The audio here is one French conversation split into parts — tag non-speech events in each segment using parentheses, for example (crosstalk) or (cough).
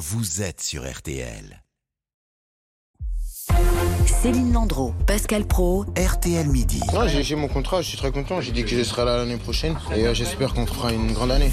vous êtes sur RTL. Céline Landreau, Pascal Pro, RTL Midi. Non, j'ai j'ai mon contrat, je suis très content. J'ai dit que je serai là l'année prochaine et euh, j'espère qu'on fera une grande année.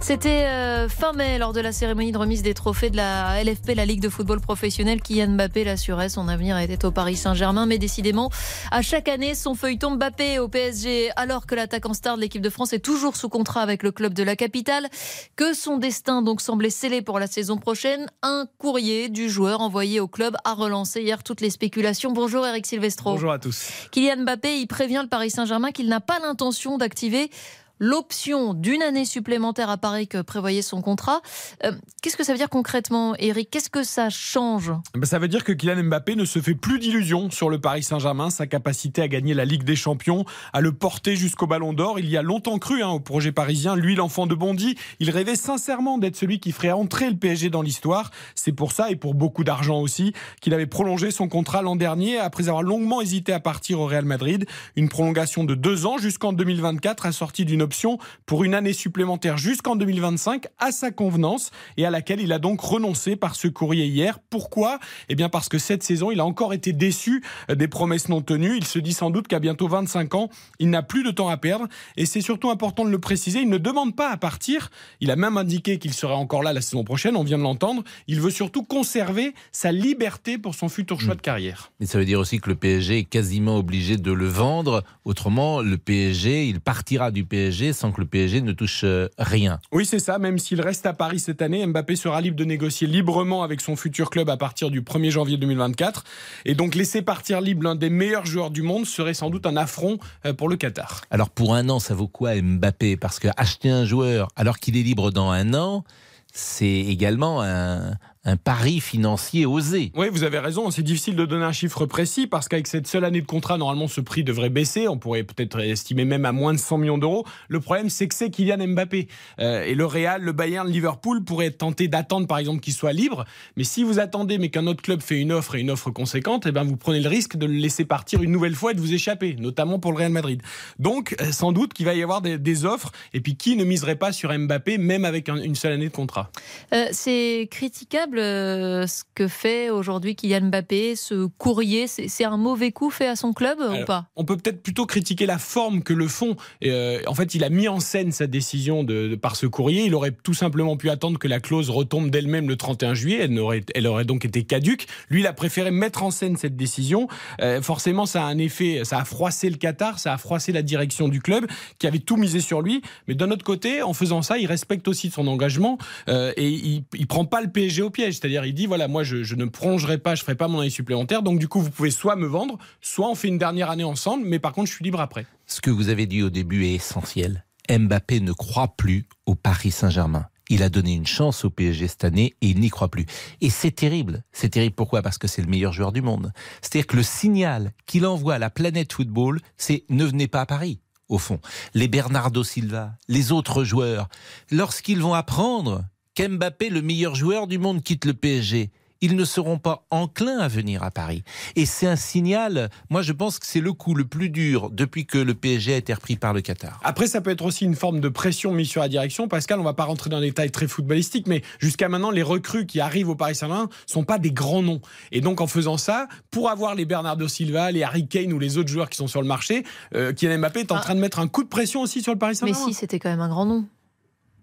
C'était euh, fin mai lors de la cérémonie de remise des trophées de la LFP, la Ligue de football professionnel. Kylian Mbappé l'assurait, son avenir était au Paris Saint-Germain. Mais décidément, à chaque année, son feuilleton Mbappé au PSG, alors que l'attaquant star de l'équipe de France est toujours sous contrat avec le club de la capitale, que son destin donc semblait scellé pour la saison prochaine. Un courrier du joueur envoyé au club a relancé hier toutes les spéculations. Bonjour Eric Silvestro. Bonjour à tous. Kylian Mbappé, il prévient le Paris Saint-Germain qu'il n'a pas l'intention d'activer l'option d'une année supplémentaire à Paris que prévoyait son contrat. Euh, Qu'est-ce que ça veut dire concrètement, Eric Qu'est-ce que ça change? Ben, ça veut dire que Kylian Mbappé ne se fait plus d'illusions sur le Paris Saint-Germain, sa capacité à gagner la Ligue des Champions, à le porter jusqu'au Ballon d'Or. Il y a longtemps cru hein, au projet parisien. Lui, l'enfant de Bondy, il rêvait sincèrement d'être celui qui ferait entrer le PSG dans l'histoire. C'est pour ça et pour beaucoup d'argent aussi qu'il avait prolongé son contrat l'an dernier après avoir longuement hésité à partir au Real Madrid. Une prolongation de deux ans jusqu'en 2024 assortie d'une option pour une année supplémentaire jusqu'en 2025 à sa convenance et à laquelle il a donc renoncé par ce courrier hier. Pourquoi? Eh bien parce que cette saison, il a encore été déçu euh, des promesses non tenues. Il se dit sans doute qu'à bientôt 25 ans, il n'a plus de temps à perdre et c'est surtout important de le préciser, il ne demande pas à partir. Il a même indiqué qu'il serait encore là la saison prochaine, on vient de l'entendre. Il veut surtout conserver sa liberté pour son futur choix de carrière. Mais ça veut dire aussi que le PSG est quasiment obligé de le vendre. Autrement, le PSG, il partira du PSG sans que le PSG ne touche euh, rien. Oui, c'est ça. Même s'il reste à Paris cette année, Mbappé sera libre de négocier librement avec son futur club à partir du 1er janvier 2024. Et donc laisser partir libre l'un des meilleurs joueurs du monde serait sans doute un affront euh, pour le Qatar. Alors pour un an, ça vaut quoi Mbappé? Parce que acheter un joueur alors qu'il est libre dans un an, c'est également un, un pari financier osé. Oui, vous avez raison. C'est difficile de donner un chiffre précis parce qu'avec cette seule année de contrat, normalement, ce prix devrait baisser. On pourrait peut-être estimer même à moins de 100 millions d'euros. Le problème, c'est que c'est Kylian Mbappé. Euh, et le Real, le Bayern, le Liverpool pourraient être tentés d'attendre, par exemple, qu'il soit libre. Mais si vous attendez, mais qu'un autre club fait une offre et une offre conséquente, eh ben, vous prenez le risque de le laisser partir une nouvelle fois et de vous échapper, notamment pour le Real Madrid. Donc, euh, sans doute qu'il va y avoir des, des, offres. Et puis, qui ne miserait pas sur Mbappé, même avec un, une seule année de contrat? Euh, C'est critiquable euh, ce que fait aujourd'hui Kylian Mbappé, ce courrier, c'est un mauvais coup fait à son club Alors, ou pas? On peut peut-être plutôt critiquer la forme que le fond. Euh, en fait, il a mis en scène sa décision de, de, par ce courrier. Il aurait tout simplement pu attendre que la clause retombe d'elle-même le 31 juillet. Elle aurait, elle aurait donc été caduque. Lui, il a préféré mettre en scène cette décision. Euh, forcément, ça a un effet, ça a froissé le Qatar, ça a froissé la direction du club qui avait tout misé sur lui. Mais d'un autre côté, en faisant ça, il respecte aussi son engagement et il, il prend pas le PSG au C'est-à-dire, il dit voilà, moi, je, je, ne prolongerai pas, je ferai pas mon année supplémentaire. Donc, du coup, vous pouvez soit me vendre, soit on fait une dernière année ensemble. Mais par contre, je suis libre après. Ce que vous avez dit au début est essentiel. Mbappé ne croit plus au Paris Saint-Germain. Il a donné une chance au PSG cette année et il n'y croit plus. Et c'est terrible. C'est terrible pourquoi? Parce que c'est le meilleur joueur du monde. C'est-à-dire que le signal qu'il envoie à la planète football, c'est ne venez pas à Paris au fond. Les Bernardo Silva, les autres joueurs, lorsqu'ils vont apprendre qu'Mbappé, le meilleur joueur du monde, quitte le PSG, ils ne seront pas enclins à venir à Paris. Et c'est un signal, moi je pense que c'est le coup le plus dur depuis que le PSG a été repris par le Qatar. Après, ça peut être aussi une forme de pression mise sur la direction. Pascal, on va pas rentrer dans les détails très footballistiques, mais jusqu'à maintenant, les recrues qui arrivent au Paris Saint-Germain sont pas des grands noms. Et donc, en faisant ça, pour avoir les Bernardo Silva, les Harry Kane ou les autres joueurs qui sont sur le marché, euh, Kylian Mbappé est en ah. train de mettre un coup de pression aussi sur le Paris Saint-Germain. Mais si, c'était quand même un grand nom.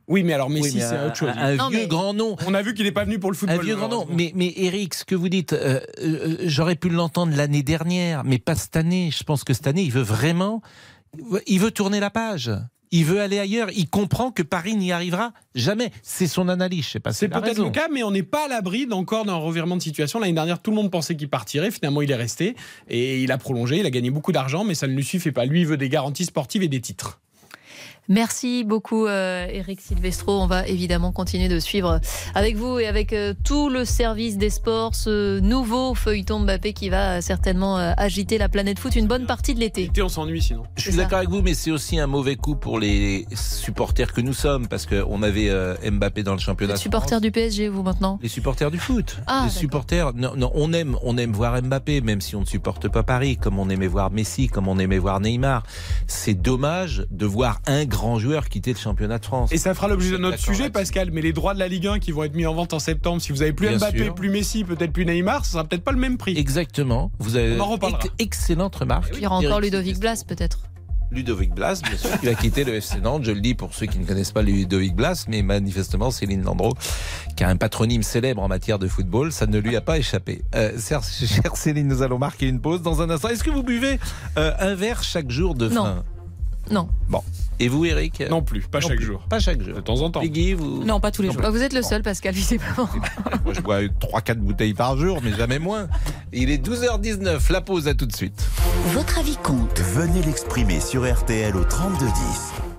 Oui, mais alors Messi, oui, c'est autre chose. Un, non, vieux mais... grand nom. On a vu qu'il n'est pas venu pour le football. Un vieux grand nom. Mais, mais Eric, ce que vous dites, euh, euh, j'aurais pu l'entendre l'année dernière, mais pas cette année. Je pense que cette année, il veut vraiment. Il veut tourner la page. Il veut aller ailleurs. Il comprend que Paris n'y arrivera jamais. C'est son analyse. Je sais pas. C'est peut-être le cas, mais on n'est pas à l'abri d'encore d'un revirement de situation. L'année dernière, tout le monde pensait qu'il partirait. Finalement, il est resté et il a prolongé. Il a gagné beaucoup d'argent, mais ça ne lui suffit pas. Lui, il veut des garanties sportives et des titres. Merci beaucoup euh, Eric Silvestro. On va évidemment continuer de suivre avec vous et avec euh, tout le service des sports ce nouveau feuilleton Mbappé qui va certainement euh, agiter la planète foot une bonne partie de l'été. L'été on s'ennuie sinon. Je suis d'accord avec vous mais c'est aussi un mauvais coup pour les supporters que nous sommes parce qu'on avait euh, Mbappé dans le championnat. Les supporters du PSG vous maintenant Les supporters du foot. Ah, les supporters non, non, on aime on aime voir Mbappé même si on ne supporte pas Paris comme on aimait voir Messi comme on aimait voir Neymar. C'est dommage de voir un grands joueurs quitter le championnat de France. Et ça fera l'objet de notre sujet. Pascal. Mais les droits de la Ligue 1 qui vont être mis en vente en septembre, si vous avez plus Bien Mbappé, sûr. plus Messi, peut-être plus Neymar, ça sera peut-être pas le même prix. Exactement. Vous avez On en reparlera. ex- excellente remarque. Il y aura encore Ludovic. Blas peut-être. Ludovic Blas, bien sûr, qui va quitter le FC Nantes. Je le dis pour ceux qui ne connaissent pas Ludovic Blas, mais manifestement Céline Landreau, qui a un patronyme célèbre en matière de football, ça ne lui a pas échappé. Euh, (laughs) chère, Céline, nous allons marquer une pause dans un instant. Est-ce que vous buvez euh, un verre chaque jour de Non. faim Non. Et vous, Eric Non plus, pas Non chaque plus. jour. Pas chaque jour. De temps en temps. Peggy, vous Non, pas tous les jours. Bah, vous êtes le seul, Pascal, visiblement. (laughs) Moi, je bois 3-4 bouteilles par jour, mais jamais moins. Il est 12h19. La pause, à tout de suite. Votre avis compte. Venez l'exprimer sur RTL au 3210.